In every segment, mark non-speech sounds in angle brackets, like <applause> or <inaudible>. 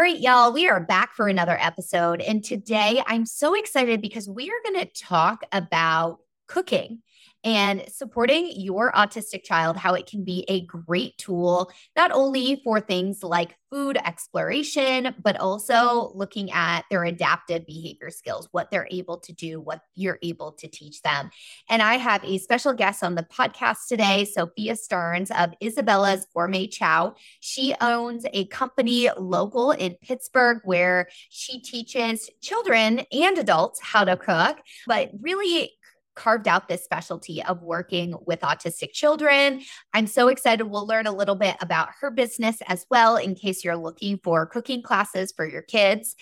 All right, y'all, we are back for another episode. And today I'm so excited because we are going to talk about cooking and supporting your autistic child, how it can be a great tool, not only for things like food exploration, but also looking at their adaptive behavior skills, what they're able to do, what you're able to teach them. And I have a special guest on the podcast today, Sofya Stearns of Izabella's Gourmet Chow. She owns a company local in Pittsburgh where she teaches children and adults how to cook, but really carved out this specialty of working with autistic children. I'm so excited. We'll learn a little bit about her business as well in case you're looking for cooking classes for your kids.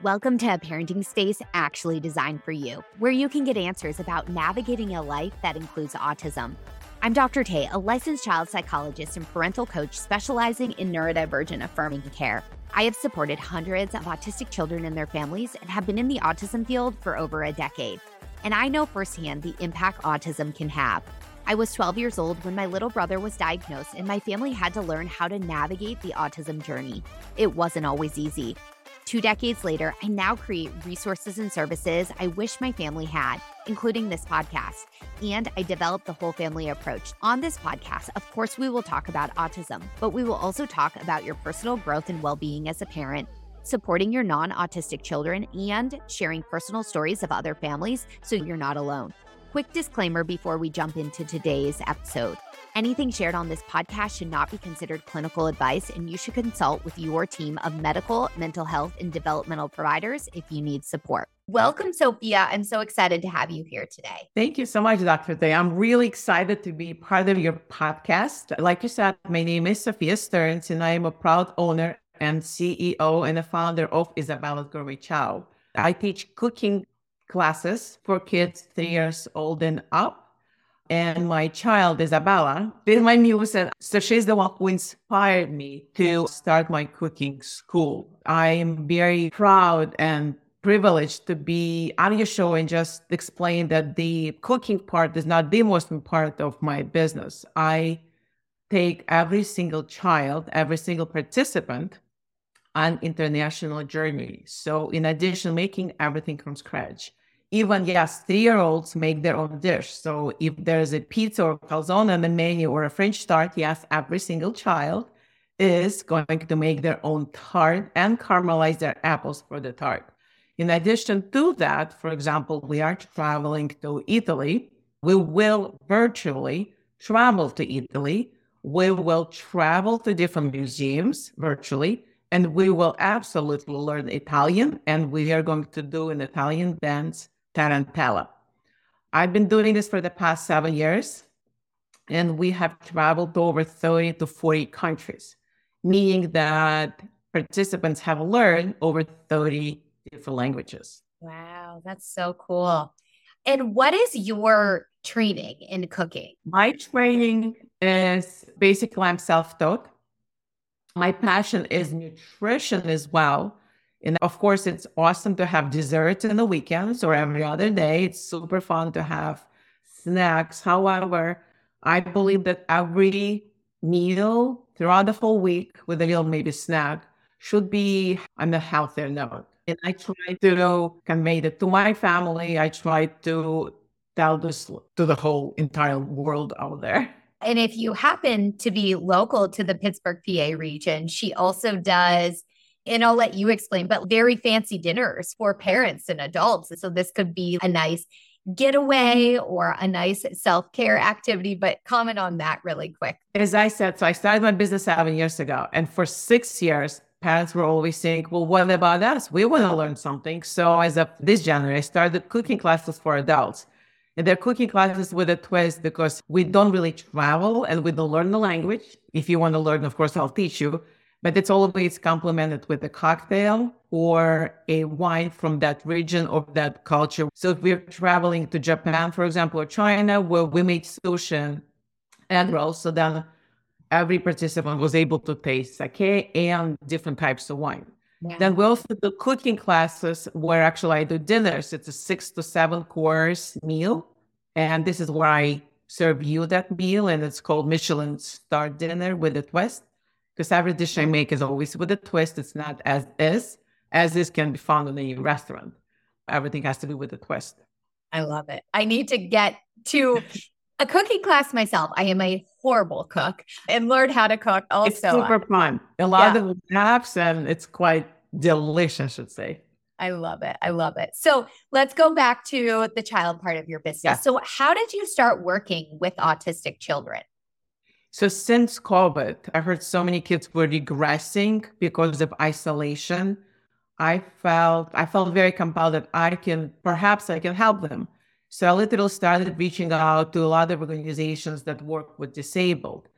Welcome to a parenting space actually designed for you, where you can get answers about navigating a life that includes autism. I'm Dr. Tay, a licensed child psychologist and parental coach specializing in neurodivergent affirming care. I have supported hundreds of autistic children and their families and have been in the autism field for over a decade and I know firsthand the impact autism can have. I was 12 years old when my little brother was diagnosed, and my family had to learn how to navigate the autism journey. It wasn't always easy. Two decades later, I now create resources and services I wish my family had, including this podcast. And I developed the whole family approach. On this podcast, of course, we will talk about autism, but we will also talk about your personal growth and well being as a parent supporting your non autistic children, and sharing personal stories of other families so you're not alone. Quick disclaimer before we jump into today's episode. Anything shared on this podcast should not be considered clinical advice, and you should consult with your team of medical, mental health, and developmental providers if you need support. Welcome, Sofya. I'm so excited to have you here today. Thank you so much, Dr. Day. I'm really excited to be part of your podcast. Like you said, my name is Sofya Stearns, and I am a proud owner and CEO and the founder of Izabella's Gourmet Chow. I teach cooking classes for kids three years old and up. And my child, Izabella, is my muse. And so she's the one who inspired me to start my cooking school. I am very proud and privileged to be on your show and just explain that the cooking part is not the most important part of my business. I take every single child, every single participant, an international journey. So, in addition, making everything from scratch. Even yes, three-year-olds make their own dish. So, if there's a pizza or calzone on the menu or a French tart, yes, every single child is going to make their own tart and caramelize their apples for the tart. In addition to that, for example, we are traveling to Italy. We will virtually travel to Italy. We will travel to different museums virtually and we will absolutely learn Italian, and we are going to do an Italian dance, Tarantella. I've been doing this for the past seven years, and we have traveled to over 30 to 40 countries, meaning that participants have learned over 30 different languages. Wow, that's so cool. And what is your training in cooking? My training is basically I'm self taught my passion is nutrition as well. And of course, it's awesome to have desserts in the weekends or every other day. It's super fun to have snacks. However, I believe that every meal throughout the whole week, with a little maybe snack, should be on a healthier note. And I try to convey that to my family. I try to tell this to the whole entire world out there. And if you happen to be local to the Pittsburgh, PA region, she also does, and I'll let you explain, but very fancy dinners for parents and adults. So this could be a nice getaway or a nice self care activity, but comment on that really quick. As I said, so I started my business seven years ago, and for six years, parents were always saying, Well, what about us? We want to learn something. So, as of this January, I started cooking classes for adults. And they're cooking classes with a twist because we don't really travel and we don't learn the language. If you want to learn, of course, I'll teach you. But it's always complemented with a cocktail or a wine from that region or that culture. So if we're traveling to Japan, for example, or China, where we made sushi and rolls, so then every participant was able to taste sake and different types of wine. Yeah. Then we also do cooking classes where actually I do dinners. It's a six to seven course meal. And this is where I serve you that meal. And it's called Michelin Star Dinner with a twist. because every dish I make is always with a twist. It's not as is, as is can be found in a restaurant. Everything has to be with a twist. I love it. I need to get to a cooking class myself. I am a horrible cook and learn how to cook also. It's super uh, fun. A lot yeah. of laughs and it's quite delicious, I should say. I love it. I love it. So let's go back to the child part of your business. Yeah. So, how did you start working with autistic children? So, since COVID, I heard so many kids were regressing because of isolation. I felt I felt very compelled that I can perhaps I can help them. So I literally started reaching out to a lot of organizations that work with disabled,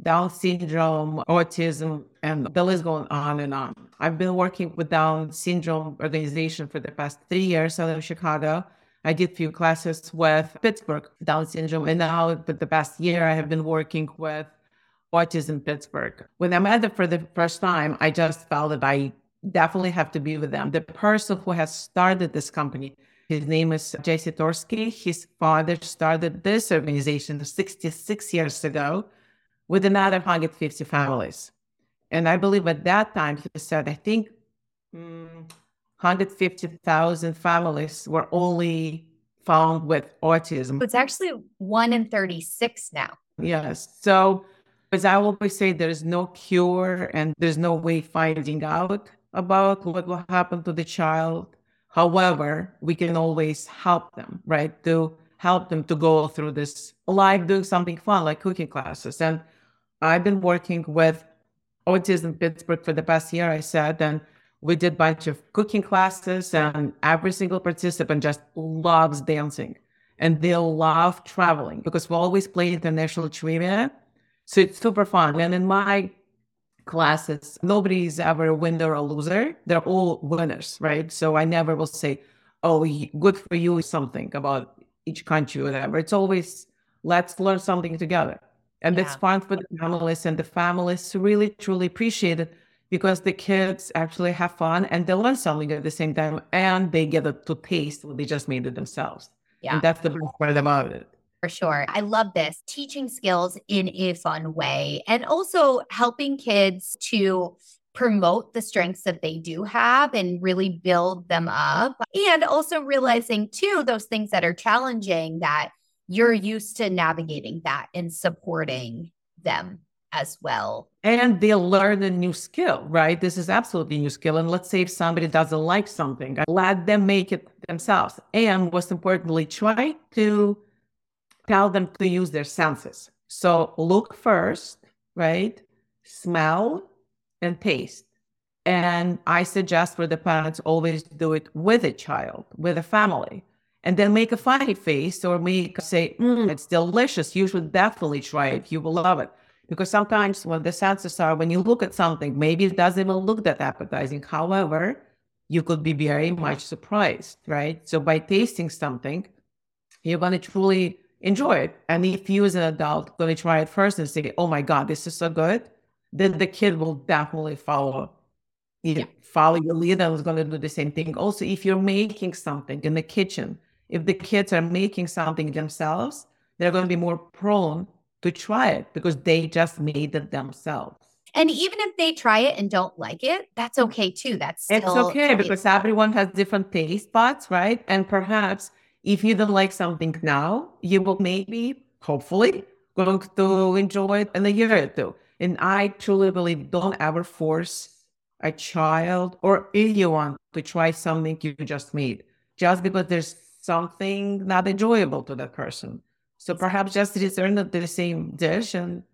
Down syndrome, autism, and the list going on and on. I've been working with Down syndrome organization for the past three years out of Chicago. I did a few classes with Pittsburgh Down syndrome, and now for the past year, I have been working with Autism Pittsburgh. When I met them for the first time, I just felt that I definitely have to be with them. The person who has started this company his name is Jesse Torsky. His father started this organization 66 years ago with another 150 families. And I believe at that time, he said, I think mm, 150,000 families were only found with autism. It's actually one in 36 now. Yes. So, as I always say, there's no cure and there's no way finding out about what will happen to the child. However, we can always help them, right? To help them to go through this life doing something fun like cooking classes. And I've been working with Autism Pittsburgh for the past year, I said, and we did a bunch of cooking classes and every single participant just loves dancing and they love traveling because we always play international trivia. So it's super fun. And in my classes, nobody's ever a winner or loser. They're all winners, right? So I never will say, oh, good for you, something about each country, whatever. It's always, let's learn something together. And yeah. it's fun for the families, and the families really, truly appreciate it because the kids actually have fun and they learn something at the same time and they get to taste what they just made it themselves. Yeah. And that's the best part about it. For sure. I love this teaching skills in a fun way and also helping kids to promote the strengths that they do have and really build them up. And also realizing, too, those things that are challenging that you're used to navigating that and supporting them as well. And they'll learn a new skill, right? This is absolutely a new skill. And let's say if somebody doesn't like something, let them make it themselves. And most importantly, try to tell them to use their senses. So look first, right? Smell and taste. And I suggest for the parents always do it with a child, with a family, and then make a funny face or make say, mm, "It's delicious. You should definitely try it. You will love it." Because sometimes when the senses are, when you look at something, maybe it doesn't even look that appetizing. However, you could be very much surprised, right? So by tasting something, you're going to truly enjoy it. And if you as an adult going to try it first and say, "Oh my God, this is so good," then the kid will definitely follow. You yeah. follow your lead and is going to do the same thing. Also, if you're making something in the kitchen, if the kids are making something themselves, they're going to be more prone to try it because they just made it themselves. And even if they try it and don't like it, that's okay too. That's still it's okay because everyone has different taste buds, right? And perhaps if you don't like something now, you will maybe, hopefully, going to enjoy it in a year or two. And I truly believe don't ever force a child or anyone to try something you just made just because there's something not enjoyable to that person. So perhaps just return to the same dish and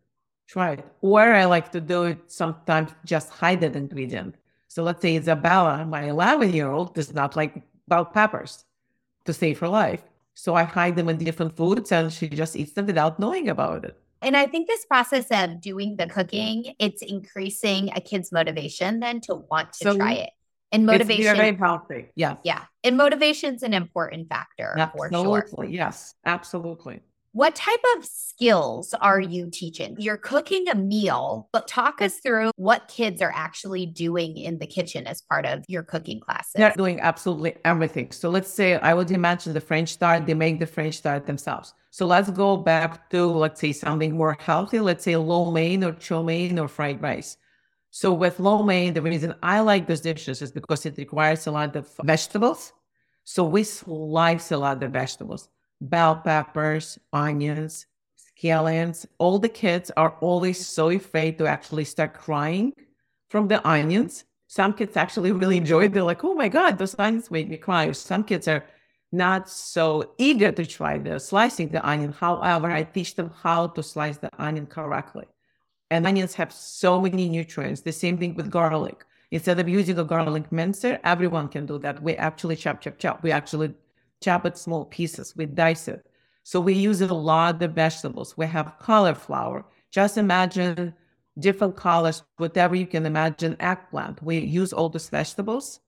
try it. Or I like to do it sometimes just hide that ingredient. So let's say Izabella, my 11 year old, does not like bell peppers to save her life. So I hide them in different foods and she just eats them without knowing about it. And I think this process of doing the cooking, it's increasing a kid's motivation then to want to so try it. And motivation. It's very healthy. Yes. Yeah. And motivation's an important factor absolutely. for sure. Yes. Absolutely. What type of skills are you teaching? You're cooking a meal, but talk us through what kids are actually doing in the kitchen as part of your cooking classes. They're doing absolutely everything. So let's say I would imagine the French tart, they make the French tart themselves. So let's go back to, let's say, something more healthy. Let's say lo mein or chow mein or fried rice. So with lo mein, the reason I like those dishes is because it requires a lot of vegetables. So we slice a lot of vegetables, bell peppers, onions, scallions. All the kids are always so afraid to actually start crying from the onions. Some kids actually <laughs> really enjoy it. They're like, oh my God, those onions make me cry. Some kids are not so eager to try the slicing the onion. However, I teach them how to slice the onion correctly. And onions have so many nutrients. The same thing with garlic. Instead of using a garlic mincer, everyone can do that. We actually chop, chop, chop. We actually chop it small pieces. We dice it. So we use a lot of vegetables. We have cauliflower. Just imagine different colors, whatever you can imagine, eggplant. We use all those vegetables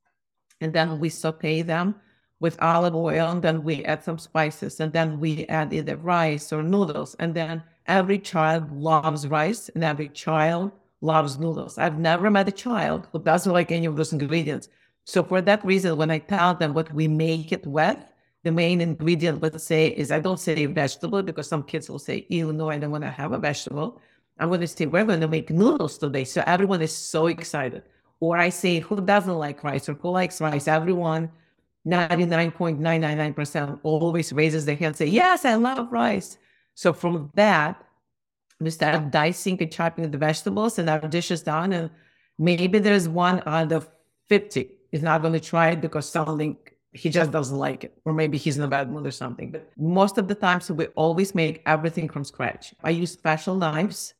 and then we saute them with olive oil, and then we add some spices, and then we add either rice or noodles. And then every child loves rice, and every child loves noodles. I've never met a child who doesn't like any of those ingredients. So for that reason, when I tell them what we make it with, the main ingredient, let's say, is I don't say vegetable because some kids will say, ew, no, I don't want to have a vegetable. I'm going to say, we're going to make noodles today. So everyone is so excited. Or I say, who doesn't like rice or who likes rice? Everyone 99.999% always raises their hand and say, Yes, I love rice. So from that, we start dicing and chopping the vegetables and our dish is done. And maybe there's one out of 50 is not going to try it because something he just doesn't like it, or maybe he's in a bad mood or something. But most of the time, so we always make everything from scratch. I use special knives.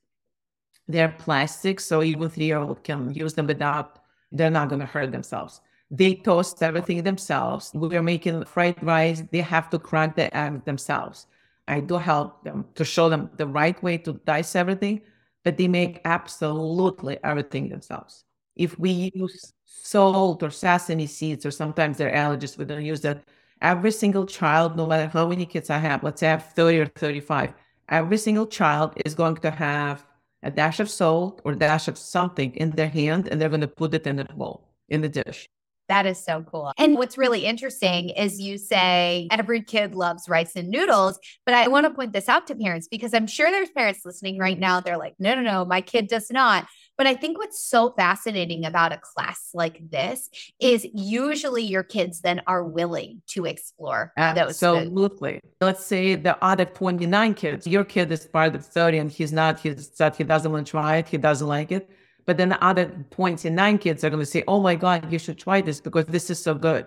They're plastic, so even three year old can use them without, they're not going to hurt themselves. They toast everything themselves. We are making fried rice. They have to crack the egg themselves. I do help them to show them the right way to dice everything, but they make absolutely everything themselves. If we use salt or sesame seeds, or sometimes they're allergies, we don't use that. Every single child, no matter how many kids I have, let's say I have 30 or 35, every single child is going to have a dash of salt or dash of something in their hand, and they're going to put it in the bowl, in the dish. That is so cool. And what's really interesting is you say every kid loves rice and noodles, but I want to point this out to parents because I'm sure there's parents listening right now. They're like, no, no, no, my kid does not. But I think what's so fascinating about a class like this is usually your kids then are willing to explore. Absolutely. Let's say the other 29 kids, your kid is part of 30 and he's not, he said he doesn't want to try it, he doesn't like it but then the other 29 kids are going to say, oh my God, you should try this because this is so good.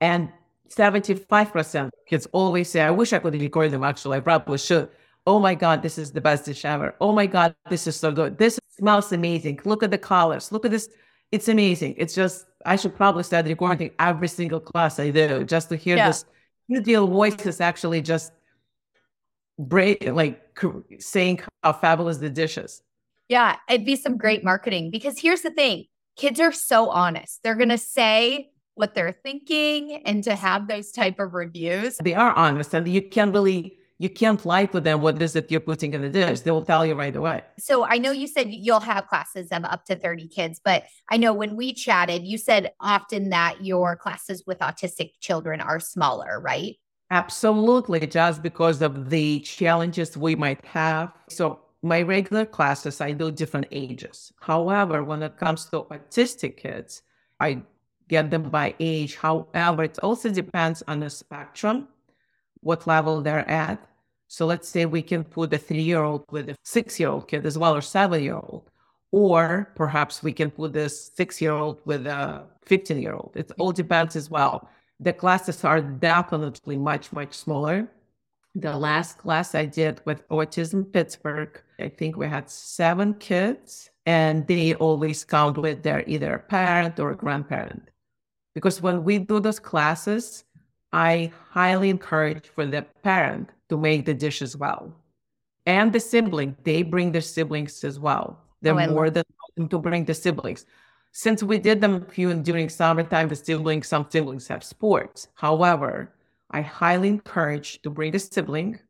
And 75% kids always say, I wish I could record them actually. I probably should. Oh my God, this is the best dish ever. Oh my God, this is so good. This smells amazing. Look at the colors. Look at this. It's amazing. It's just, I should probably start recording every single class I do just to hear yeah. this New deal voices actually just break, like saying how fabulous the dish is. Yeah, it'd be some great marketing because here's the thing kids are so honest. They're going to say what they're thinking and to have those type of reviews. They are honest and you can't really you can't lie to them what is it you're putting in the dish. They will tell you right away. So I know you said you'll have classes of up to 30 kids, but I know when we chatted, you said often that your classes with autistic children are smaller, right? Absolutely, just because of the challenges we might have. So my regular classes, I do different ages. However, when it comes to autistic kids, I get them by age. However, it also depends on the spectrum, what level they're at. So let's say we can put a three year old with a six year old kid as well, or seven year old. Or perhaps we can put this six year old with a 15 year old. It all depends as well. The classes are definitely much, much smaller the last class I did with Autism Pittsburgh, I think we had seven kids, and they always come with their either parent or grandparent. Because when we do those classes, I highly encourage for the parent to make the dish as well. And the sibling, they bring their siblings as well. They're oh, more than welcome to bring the siblings. Since we did them during summertime, the siblings, some siblings have sports. However, I highly encourage to bring the sibling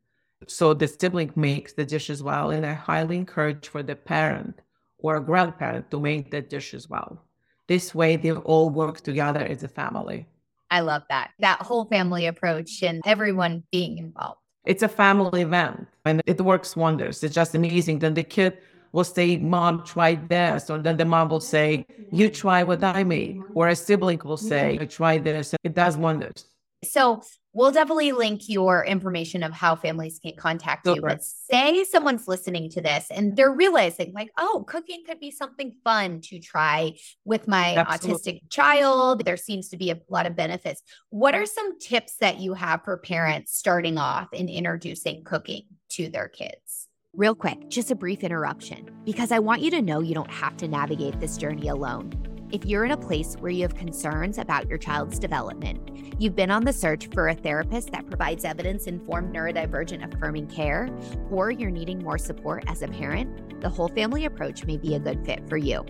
so the sibling makes the dish as well. And I highly encourage for the parent or a grandparent to make the dish as well. This way they all work together as a family. I love that. That whole family approach and everyone being involved. It's a family event and it works wonders. It's just amazing. Then the kid will say, Mom, try this. Or then the mom will say, You try what I made. Or a sibling will say, I Try this. It does wonders. So we'll definitely link your information of how families can contact you. But say someone's listening to this and they're realizing, like, oh, cooking could be something fun to try with my Absolutely. autistic child. There seems to be a lot of benefits. What are some tips that you have for parents starting off in introducing cooking to their kids? Real quick, just a brief interruption because I want you to know you don't have to navigate this journey alone. If you're in a place where you have concerns about your child's development, you've been on the search for a therapist that provides evidence informed neurodivergent affirming care, or you're needing more support as a parent, the whole family approach may be a good fit for you.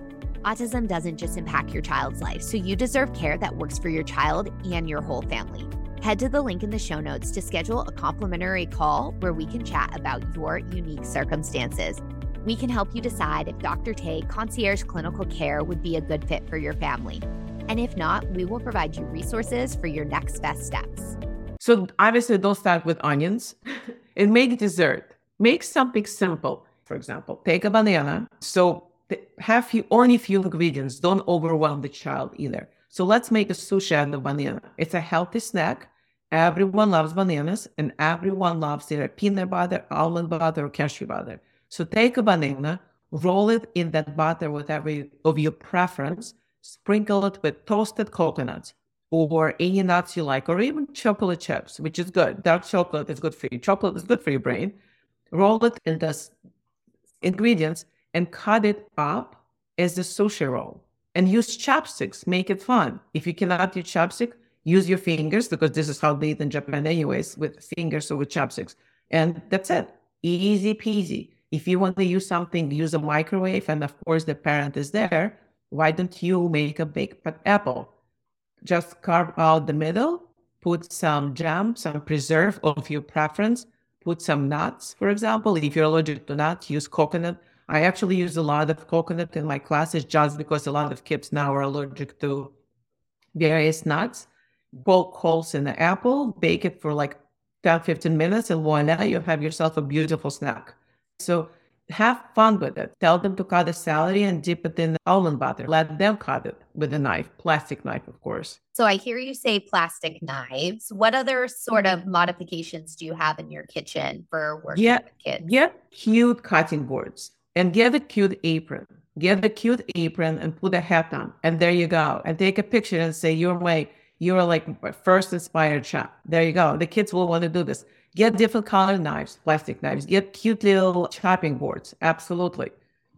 Autism doesn't just impact your child's life, so you deserve care that works for your child and your whole family. Head to the link in the show notes to schedule a complimentary call where we can chat about your unique circumstances we can help you decide if Dr. Tay concierge clinical care would be a good fit for your family. And if not, we will provide you resources for your next best steps. So, obviously, don't start with onions <laughs> and make dessert. Make something simple. For example, take a banana. So, have few, only few ingredients. Don't overwhelm the child either. So, let's make a sushi out of banana. It's a healthy snack. Everyone loves bananas, and everyone loves either peanut butter, almond butter, or cashew butter. So take a banana, roll it in that butter, whatever of your preference, sprinkle it with toasted coconuts or any nuts you like, or even chocolate chips, which is good. Dark chocolate is good for you. Chocolate is good for your brain. Roll it in the ingredients and cut it up as a sushi roll. And use chopsticks. Make it fun. If you cannot use chopstick, use your fingers because this is how they eat in Japan, anyways, with fingers or with chopsticks. And that's it. Easy peasy. If you want to use something, use a microwave, and of course the parent is there, why don't you make a baked apple? Just carve out the middle, put some jam, some preserve of your preference, put some nuts, for example. If you're allergic to nuts, use coconut. I actually use a lot of coconut in my classes just because a lot of kids now are allergic to various nuts. Poke holes in the apple, bake it for like 10, 15 minutes, and voila, you have yourself a beautiful snack. So have fun with it. Tell them to cut the celery and dip it in the almond butter. Let them cut it with a knife, plastic knife, of course. So I hear you say plastic knives. What other sort of mm-hmm. modifications do you have in your kitchen for working yeah, with kids? Get cute cutting boards and get a cute apron. Get a cute apron and put a hat on. And there you go. And take a picture and say, You're my you're like my first inspired chef. There you go. The kids will want to do this. Get different color knives, plastic knives. Get cute little chopping boards. Absolutely.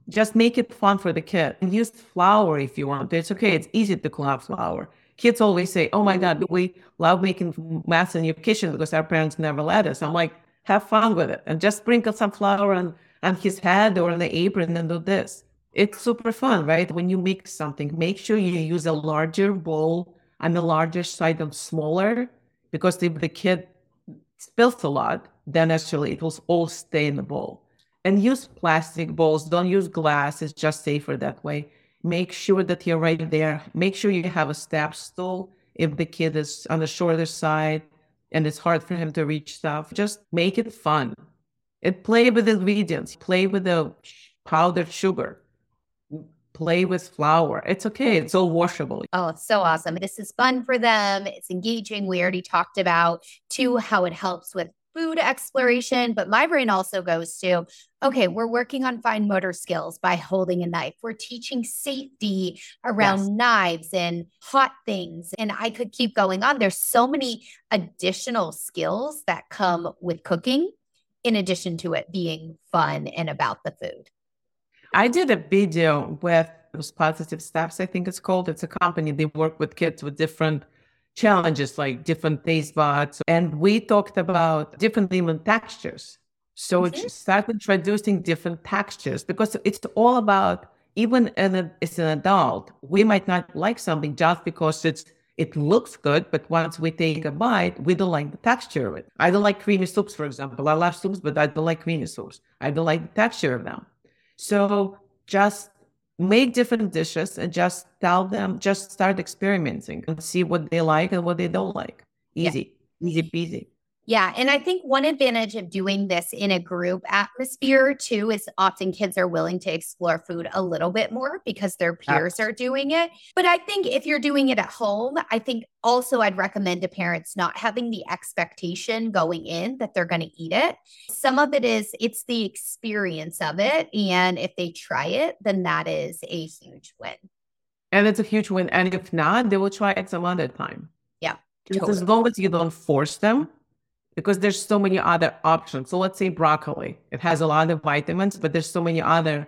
Just make it fun for the kid. And use flour if you want. It's okay. It's easy to clean up flour. Kids always say, "Oh my God, we love making mess in your kitchen because our parents never let us." I'm like, have fun with it and just sprinkle some flour on on his head or on the apron and do this. It's super fun, right? When you mix something, make sure you use a larger bowl on the larger side of smaller because if the kid spills a lot, then actually it will all stay in the bowl. And use plastic bowls. Don't use glass. It's just safer that way. Make sure that you're right there. Make sure you have a step stool if the kid is on the shorter side and it's hard for him to reach stuff. Just make it fun. And play with the ingredients. Play with the powdered sugar play with flour. It's okay. It's all washable. Oh, it's so awesome. This is fun for them. It's engaging. We already talked about too how it helps with food exploration, but my brain also goes to okay, we're working on fine motor skills by holding a knife. We're teaching safety around yes. knives and hot things. And I could keep going on. There's so many additional skills that come with cooking, in addition to it being fun and about the food. I did a video with those positive steps, I think it's called. It's a company. They work with kids with different challenges, like different taste buds. And we talked about different lemon textures. So mm-hmm. it started introducing different textures because it's all about even as an adult, we might not like something just because it's it looks good, but once we take a bite, we don't like the texture of it. I don't like creamy soups, for example. I love soups, but I don't like creamy soups. I don't like the texture of them. So just make different dishes and just tell them, just start experimenting and see what they like and what they don't like. Easy, yeah. easy peasy. Yeah. And I think one advantage of doing this in a group atmosphere too is often kids are willing to explore food a little bit more because their peers are doing it. But I think if you're doing it at home, I think also I'd recommend to parents not having the expectation going in that they're going to eat it. Some of it is it's the experience of it. And if they try it, then that is a huge win. And it's a huge win. And if not, they will try it some other time. Yeah. Totally. As long as you don't force them, because there's so many other options. So let's say broccoli, it has a lot of vitamins, but there's so many other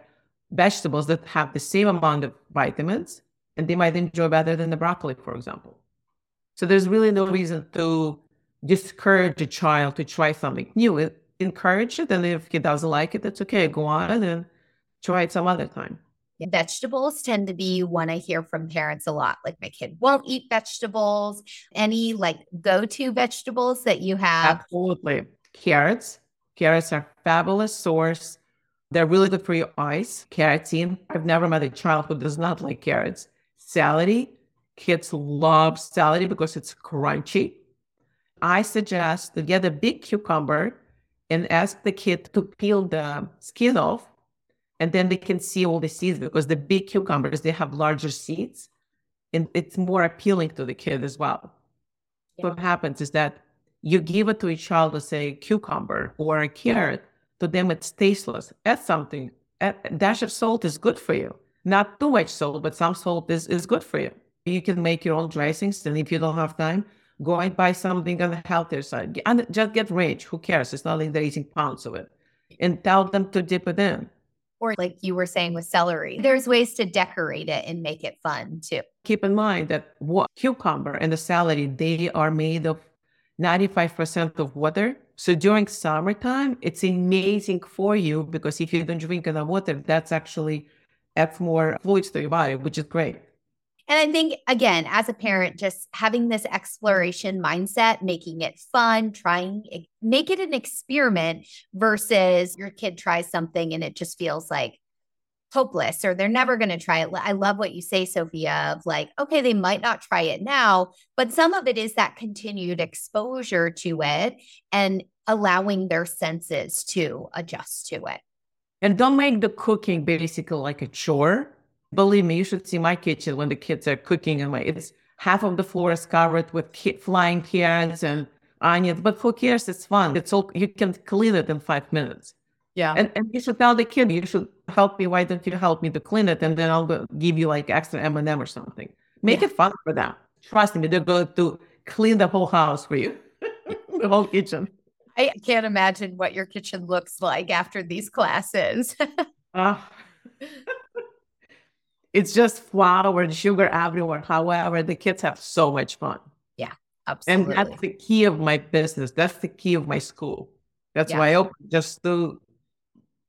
vegetables that have the same amount of vitamins and they might enjoy better than the broccoli, for example. So there's really no reason to discourage a child to try something new. Encourage it, and if he doesn't like it, that's okay. Go on and try it some other time. Vegetables tend to be one I hear from parents a lot. Like my kid won't eat vegetables. Any like go to vegetables that you have? Absolutely. Carrots. Carrots are fabulous source. They're really good for your eyes. Carotene. I've never met a child who does not like carrots. Celery. Kids love celery because it's crunchy. I suggest to get a big cucumber and ask the kid to peel the skin off and then they can see all the seeds because the big cucumbers they have larger seeds and it's more appealing to the kid as well. Yeah. what happens is that you give it to a child to say cucumber or a carrot to them it's tasteless. Add something. A dash of salt is good for you. Not too much salt but some salt is, is good for you. You can make your own dressings and if you don't have time go and buy something on the healthier side. And just get rich. Who cares? It's not like they're eating pounds of it. And tell them to dip it in or like you were saying with celery, there's ways to decorate it and make it fun too. Keep in mind that what cucumber and the celery, they are made of 95% of water. So during summertime, it's amazing for you because if you don't drink enough water, that's actually adds more fluids to your body, which is great. And I think, again, as a parent, just having this exploration mindset, making it fun, trying, eh, make it an experiment versus your kid tries something and it just feels like hopeless or they're never going to try it. I love what you say, Sofya, of like, okay, they might not try it now, but some of it is that continued exposure to it and allowing their senses to adjust to it. And don't make the cooking basically like a chore Believe me, you should see my kitchen when the kids are cooking. And it's half of the floor is covered with flying carrots and onions. But who cares? It's fun. It's all you can clean it in five minutes. Yeah. And, and you should tell the kid, you should help me. Why don't you help me to clean it? And then I'll give you like extra M&M or something. Make yeah. it fun for them. Trust me, they're going to clean the whole house for you, <laughs> the whole kitchen. I can't imagine what your kitchen looks like after these classes. uh, <laughs> <laughs> it's just flour and sugar everywhere. However, the kids have so much fun. Yeah, absolutely. And that's the key of my business. That's the key of my school. That's yeah. why I open just to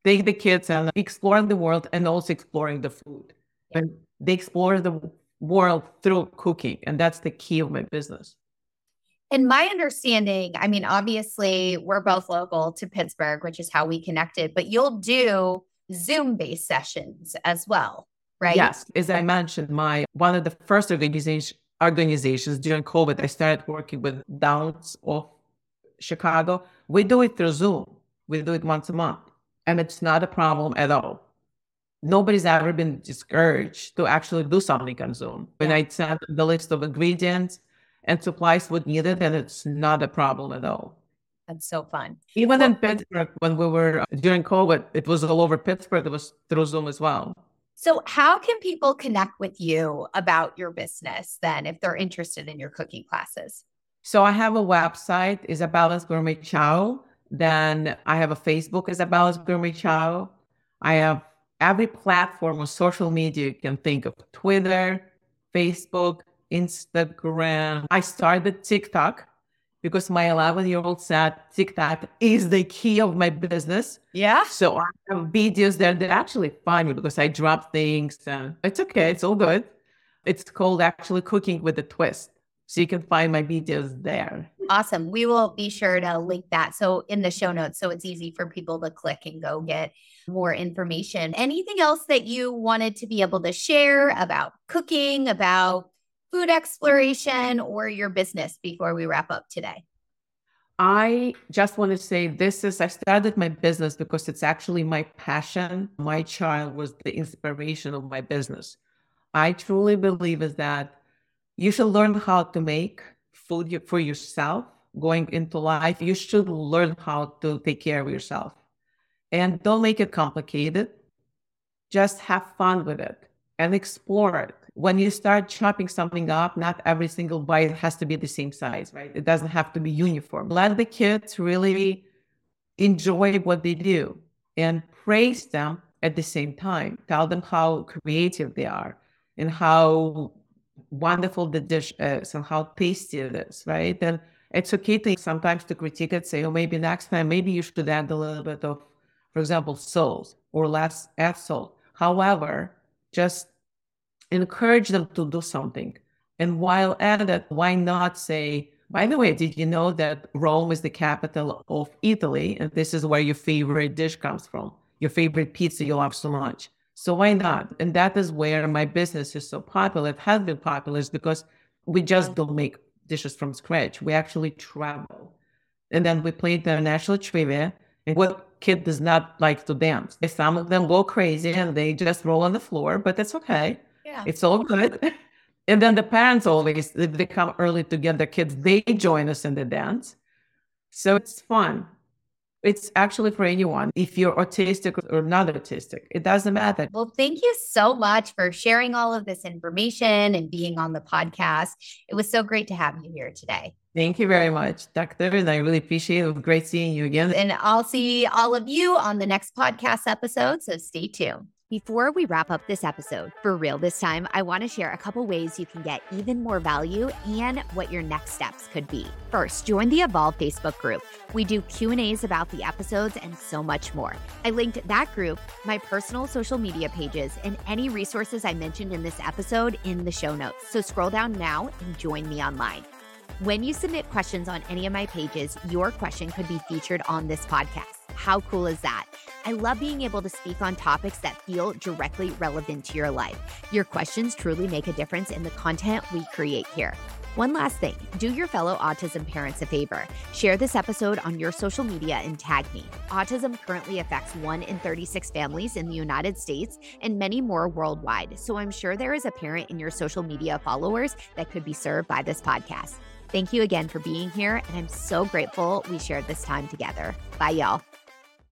take the kids and exploring the world and also exploring the food. Yeah. And they explore the world through cooking. And that's the key of my business. In my understanding, I mean, obviously, we're both local to Pittsburgh, which is how we connected, but you'll do Zoom based sessions as well right? Yes. As I mentioned, my one of the first organization, organizations during COVID, I started working with Downs of Chicago. We do it through Zoom. We do it once a month. And it's not a problem at all. Nobody's ever been discouraged to actually do something on Zoom. When I send the list of ingredients and supplies would need it, and it's not a problem at all. That's so fun. Even well, in Pittsburgh, when we were uh, during COVID, it was all over Pittsburgh. It was through Zoom as well. So, how can people connect with you about your business then if they're interested in your cooking classes? So, I have a website, Izabella's Gourmet Chow. Then I have a Facebook, Izabella's Gourmet Chow. I have every platform of social media you can think of Twitter, Facebook, Instagram. I started TikTok because my 11 year old said TikTok is the key of my business. Yeah. So I have videos there that actually find me because I drop things and it's okay. It's all good. It's called actually cooking with a twist. So you can find my videos there. Awesome. We will be sure to link that. So in the show notes, so it's easy for people to click and go get more information. Anything else that you wanted to be able to share about cooking, about food exploration or your business before we wrap up today? I just want to say this is, I started my business because it's actually my passion. My child was the inspiration of my business. I truly believe is that you should learn how to make food for yourself going into life. You should learn how to take care of yourself and don't make it complicated. Just have fun with it and explore it. When you start chopping something up, not every single bite has to be the same size, right? It doesn't have to be uniform. Let the kids really enjoy what they do and praise them at the same time. Tell them how creative they are and how wonderful the dish is and how tasty it is, right? And it's okay to sometimes to critique it, say, oh, maybe next time, maybe you should add a little bit of, for example, salt or less add salt. However, just encourage them to do something. And while at it, why not say, by the way, did you know that Rome is the capital of Italy? And this is where your favorite dish comes from, your favorite pizza you love so much. So why not? And that is where my business is so popular. It has been popular is because we just don't make dishes from scratch. We actually travel. And then we play international trivia. And what kid does not like to dance? Some of them go crazy and they just roll on the floor, but that's okay. Yeah. It's all good. and then the parents always, if they come early to get their kids, they join us in the dance. So it's fun. It's actually for anyone. If you're autistic or not autistic, it doesn't matter. Well, thank you so much for sharing all of this information and being on the podcast. It was so great to have you here today. Thank you very much, Dr. And I really appreciate it. Great seeing you again. And I'll see all of you on the next podcast episode. So stay tuned. Before we wrap up this episode, for real this time, I want to share a couple ways you can get even more value and what your next steps could be. First, join the Evolve Facebook group. We do Q&As about the episodes and so much more. I linked that group, my personal social media pages, and any resources I mentioned in this episode in the show notes. So scroll down now and join me online. When you submit questions on any of my pages, your question could be featured on this podcast. How cool is that? I love being able to speak on topics that feel directly relevant to your life. Your questions truly make a difference in the content we create here. One last thing do your fellow autism parents a favor. Share this episode on your social media and tag me. Autism currently affects 1 in 36 families in the United States and many more worldwide. So I'm sure there is a parent in your social media followers that could be served by this podcast. Thank you again for being here, and I'm so grateful we shared this time together. Bye, y'all.